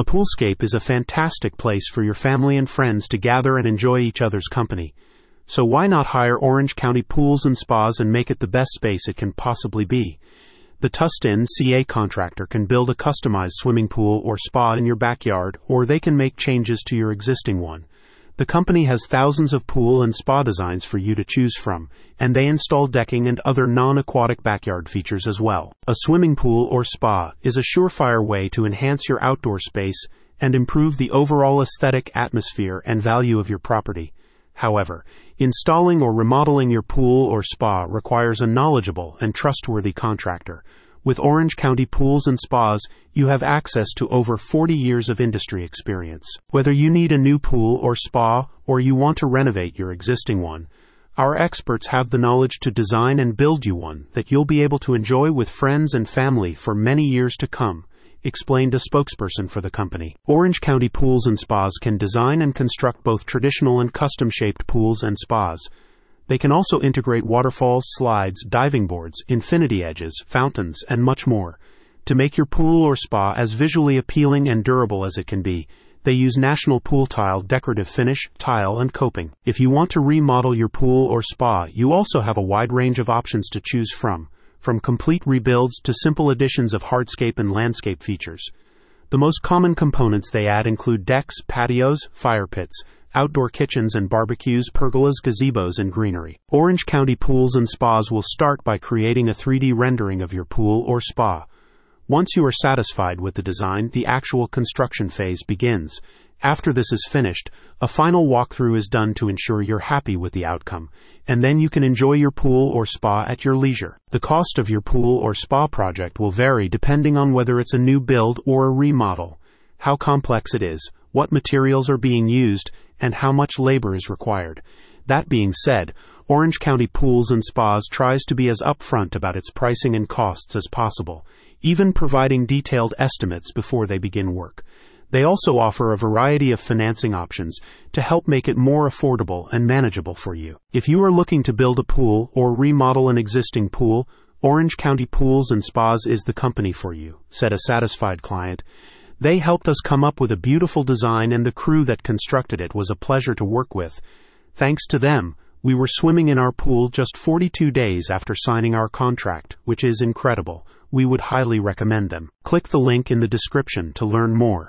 A poolscape is a fantastic place for your family and friends to gather and enjoy each other's company. So why not hire Orange County Pools and Spas and make it the best space it can possibly be? The Tustin CA contractor can build a customized swimming pool or spa in your backyard, or they can make changes to your existing one. The company has thousands of pool and spa designs for you to choose from, and they install decking and other non aquatic backyard features as well. A swimming pool or spa is a surefire way to enhance your outdoor space and improve the overall aesthetic atmosphere and value of your property. However, installing or remodeling your pool or spa requires a knowledgeable and trustworthy contractor. With Orange County Pools and Spas, you have access to over 40 years of industry experience. Whether you need a new pool or spa or you want to renovate your existing one, our experts have the knowledge to design and build you one that you'll be able to enjoy with friends and family for many years to come explained a spokesperson for the company. Orange County Pools and Spas can design and construct both traditional and custom shaped pools and spas. They can also integrate waterfalls, slides, diving boards, infinity edges, fountains, and much more. To make your pool or spa as visually appealing and durable as it can be, they use National Pool Tile decorative finish, tile, and coping. If you want to remodel your pool or spa, you also have a wide range of options to choose from from complete rebuilds to simple additions of hardscape and landscape features. The most common components they add include decks, patios, fire pits, outdoor kitchens and barbecues, pergolas, gazebos, and greenery. Orange County Pools and Spas will start by creating a 3D rendering of your pool or spa. Once you are satisfied with the design, the actual construction phase begins. After this is finished, a final walkthrough is done to ensure you're happy with the outcome, and then you can enjoy your pool or spa at your leisure. The cost of your pool or spa project will vary depending on whether it's a new build or a remodel, how complex it is, what materials are being used, and how much labor is required. That being said, Orange County Pools and Spas tries to be as upfront about its pricing and costs as possible, even providing detailed estimates before they begin work. They also offer a variety of financing options to help make it more affordable and manageable for you. If you are looking to build a pool or remodel an existing pool, Orange County Pools and Spas is the company for you, said a satisfied client. They helped us come up with a beautiful design and the crew that constructed it was a pleasure to work with. Thanks to them, we were swimming in our pool just 42 days after signing our contract, which is incredible. We would highly recommend them. Click the link in the description to learn more.